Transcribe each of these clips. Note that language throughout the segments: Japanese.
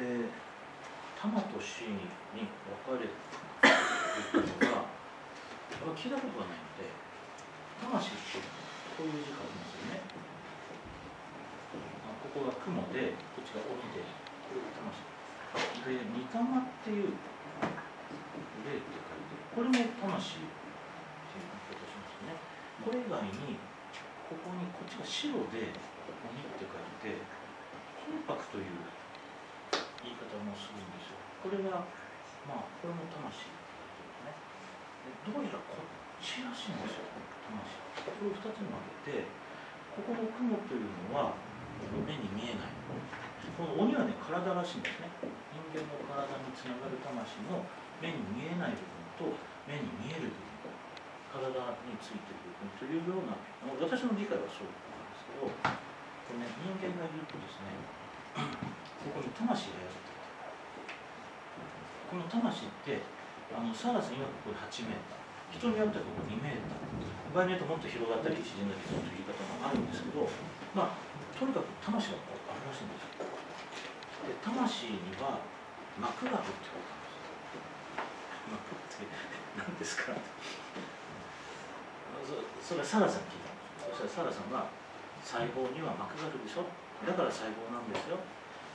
で玉と死に分かれるっていうのは聞いたことがないので魂ってこういう字書きますよね。ここが雲でこっちが鬼でこれが魂で御霊っていう霊って書いてこれも魂っていう言い方しますね。これ以外にここにこっちが白で鬼って書いて魂魄という言い方もするんですよこれがまあこれも魂というかねどうやらこっちらしいんですよ魂。これを2つに分けてここの雲というのは目に見えない。この鬼はね体らしいんですね人間の体につながる魂の目に見えない部分と目に見える部分体についてる部分というような私の理解はそうなんですけどこれ、ね、人間がいるとですねここに魂がやってこの魂ってあのサラさん曰くこれ8メーター人によってはここ2メーター場合によってもっと広がったり縮んだりするという言い方もあるんですけどまあとにかく魂がこうあるらしいんですよで魂には膜があるって言われたんです膜って何ですか？それはサラさん聞いたそしたらサラさんは細胞には膜があるでしょ？だから細胞なんですよ。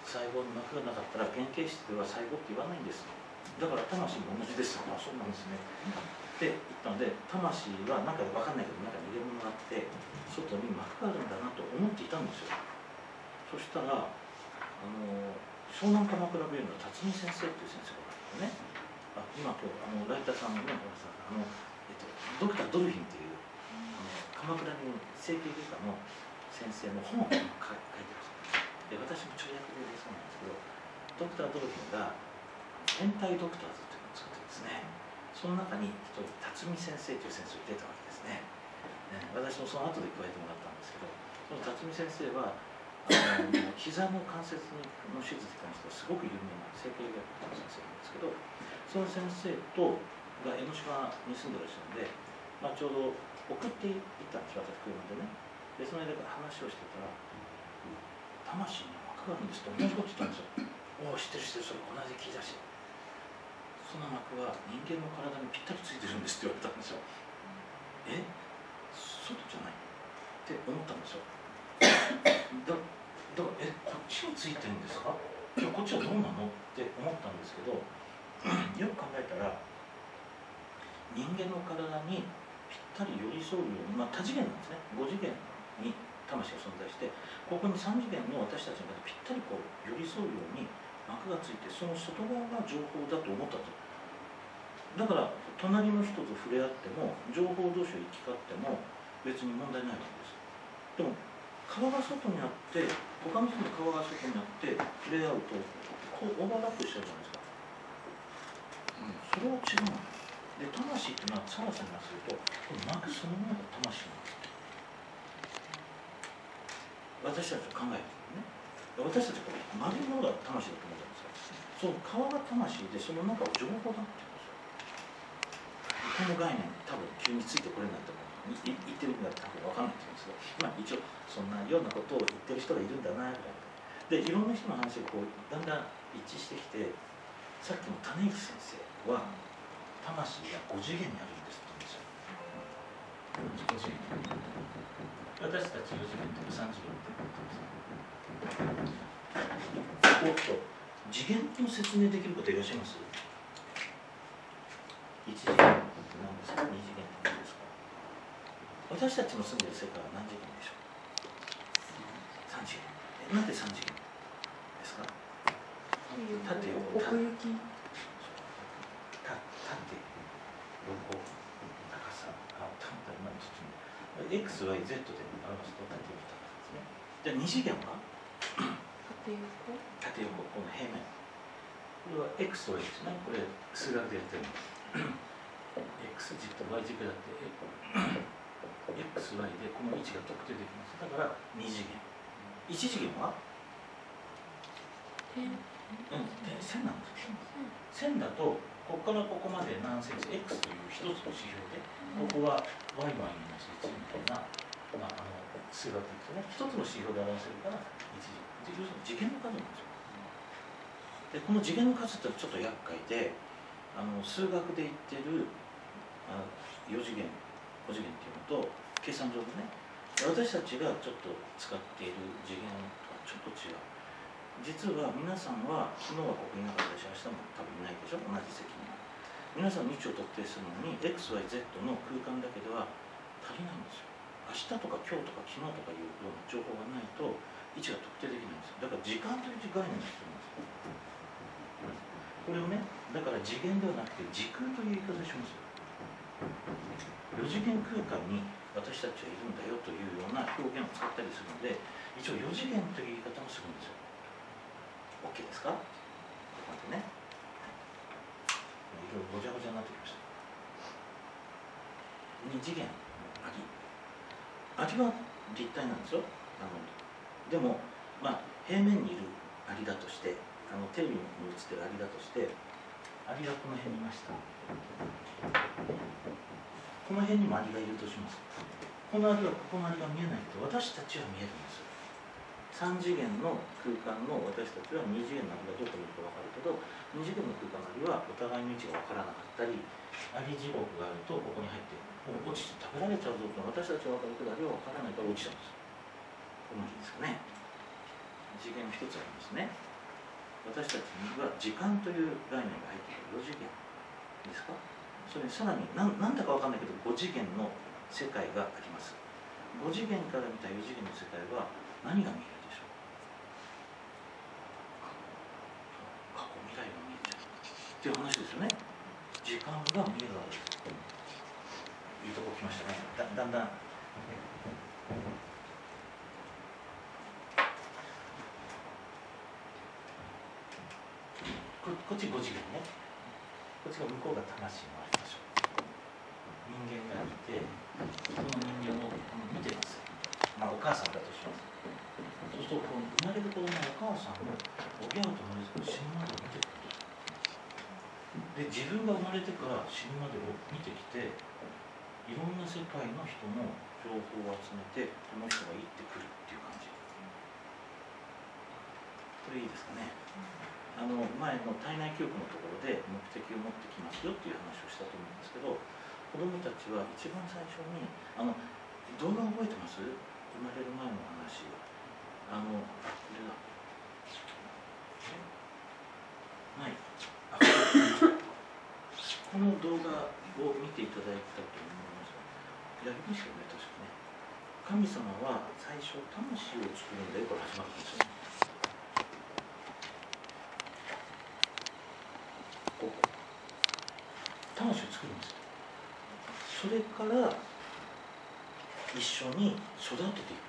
細胞に膜がなかったら原型質では細胞って言わないんですだから魂も同じです。あそうなんですね。って言ったので魂は何か分かんないけど中に入れ物があって外に膜があるんだなと思っていたんですよ。そしたらあの湘南鎌倉病院の辰巳先生っていう先生がねあ今今日あのライターさんのねほらさあの、えっと、ドクター・ドルフィンっていうあの鎌倉に整形外科の先生の本を書いてるで私も跳躍でそうなんですけどドクター・ドルフィンが変態ドクターズというのを作ってですね。その中に一人辰巳先生という先生が出たわけですね。ね私もその後で加えてもらったんですけどその辰巳先生はあの 膝の関節の手術に関してはすごく有名な整形外科の先生なんですけどその先生とが江ノ島に住んでらっしゃるので、まあ、ちょうど送っていったんです私車でね。でその間話をしてたら「魂に膜があるんです」って同じこと言ったんですよ「おお知ってる知ってるそれ同じ聞いたし」その膜は人間の体にぴったりついてるんですって言われたんですよ。え？外じゃない？って思ったんですよ。だだからえこっちについてるんですか？いやこっちはどうなの？って思ったんですけど よく考えたら人間の体にぴったり寄り添うように、まあ、多次元なんですね。5次元に魂が存在してここに3次元の私たちのぴったりこう寄り添うように膜がついてその外側が情報だと思ったと。だから隣の人と触れ合っても情報同士を行き交っても別に問題ないわけです。でも川が外にあって他の人の川が外にあって触れ合うとこうオーバーラップしちゃうじゃないですか、うん、それは違うで魂っていうのはサラさんがするとこのマークそのものが魂なんです。私たちは考えてるね。私たちは丸いものが魂だと思ったんですよ。その川が魂でその中を情報だって言うんですよ。この概念多分急についてこれないと思う言ってるんだ多分分かんない。と思うんですけどまあ一応そんなようなことを言ってる人がいるんだなぐらいでいろんな人の話がこうだんだん一致してきてさっきの種市先生は魂が5次元にあるんですって言うんですよ5次元私たち4次元って3次元っておっと次元の説明できる方いらっしゃいます？1次元何ですか？2次元って何ですか？私たちの住んでる世界は何次元でしょう？3次元。えなんで3次元ですか？縦横奥行き。た縦。横高さあ単体まで包む XYZ で表すと縦横高さですね。じゃあ2次元は？縦横？縦横。この平面。これは X と Y ですね。これ数学でやってるんです。X 軸と y 軸だって xy でこの位置が特定できます。だから2次元。1次元は？点。うん。線なんですよ。線だとここからここまで何センチ x という一つの指標でここは y はマイナス1みたいな、まあ、あの数学ですね一つの指標で表せるから1次要するに次元の数なんですよ。でこの次元の数ってちょっと厄介であの数学で言ってるあ4次元5次元っていうのと計算上でね私たちがちょっと使っている次元とはちょっと違う。実は皆さんは昨日はここにいなかったし明日も多分いないでしょ？同じ席に。皆さんの位置を特定するのに XYZ の空間だけでは足りないんですよ。明日とか今日とか昨日とかいうような情報がないと位置が特定できないんですよ。だから時間という概念が必要なんですよ。これをねだから次元ではなくて時空という言い方しますよ。4次元空間に私たちはいるんだよというような表現を使ったりするので一応4次元という言い方もするんですよ。OK ですか？待ってねい。ろいろごちゃごちゃになってきました。2次元アリアリは立体なんですよ。あのでもまあ平面にいるアリだとしてあのテレビに映ってるアリだとしてアリがこの辺にいました。この辺にもアリがいるとします。このアリはここのアリが見えないけど私たちは見えるんですよ。3次元の空間の私たちは2次元のアリがどこにいるか分かるけど2次元の空間のアリはお互いの位置が分からなかったりアリ地獄があるとここに入ってもう落ちて食べられちゃうぞって私たちは分かるけどアリは分からないから落ちちゃうんです。この日ですかね。次元一つありますね。私たちには時間という概念が入っている4次元ですか？それにさらに何なんだか分かんないけど5次元の世界があります。5次元から見た4次元の世界は何が見えるでしょう過去未来が見えちゃうっていう話ですよね。時間が見えるわけです。いいとこ来ましたねだだんだん。ここっち5次元ね。こっちが向こうが魂のありましょう。人間がいてこの人間を見てます。まあお母さんだとします。そうするとこの生まれる子供のお母さんをおぎゃーと生まれて死ぬまで見てる。で自分が生まれてから死ぬまでを見てきていろんな世界の人の情報を集めてこの人が行ってくるっていう感じ。これいいですかね。あの前の体内記憶のところで目的を持ってきますよっていう話をしたと思うんですけど子どもたちは一番最初にあの動画覚えてます？生まれる前の話あのあこれだ。ないこの動画を見ていただいたと思いますやりましたよ。ね確かね神様は最初魂を作るんだよ。これ始まったんですよ。ねここ魂を作るんですよ。それから一緒に育てていく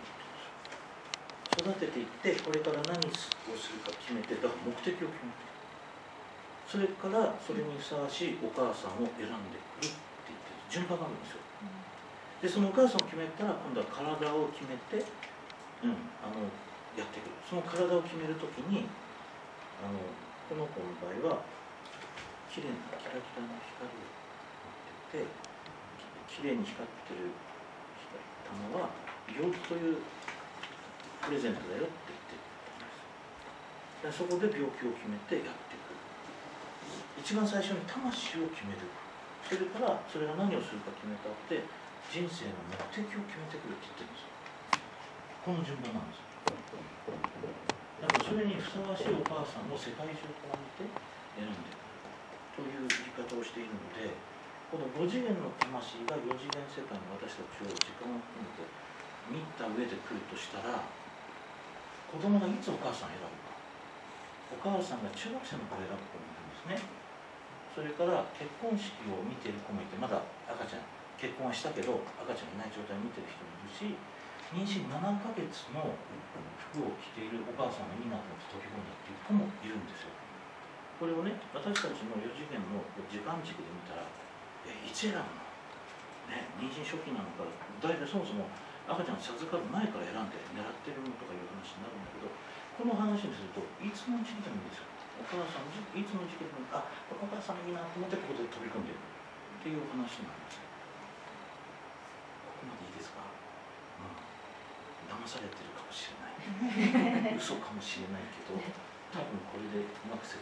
育てていってこれから何をするか決めてだから目的を決めてそれからそれにふさわしいお母さんを選んでくるって言って順番があるんですよ。でそのお母さんを決めたら今度は体を決めて、うん、あのやってくる。その体を決めるときにあのこの子の場合は綺麗なキラキラの光を持っててき綺麗に光ってる玉は病気というプレゼントだよって言ってるんです。でそこで病気を決めてやってくる一番最初に魂を決めるそれからそれが何をするか決めたって人生の目的を決めてくるって言ってるんですよ。この順番なんですだからそれにふさわしいお母さんを世界中から見て選んでくる。という言い方をしているのでこの5次元の魂が4次元世界の私たちを時間を含めて見た上で来るとしたら子供がいつお母さんを選ぶか。お母さんが中学生の頃選ぶ子もいるんですね。それから結婚式を見てる子もいてまだ赤ちゃん結婚はしたけど赤ちゃんいない状態を見てる人もいるし妊娠7ヶ月の服を着ているお母さんがいいなと思って飛び込んだっていう子もいるんですよ。これをね私たちの4次元の時間軸で見たらえいつ選ぶの、ね、妊娠初期なのか大体そもそも赤ちゃん授かる前から選んで狙ってるのとかいう話になるんだけどこの話にするといつの時期でもいいんですよ。お母さんいつの時期でもあこのお母さんいいなと思ってここで飛び込んでるっていう話なんですよ。ここまでいいですか、うん、騙されてるかもしれない。嘘かもしれないけど多分これでうまく説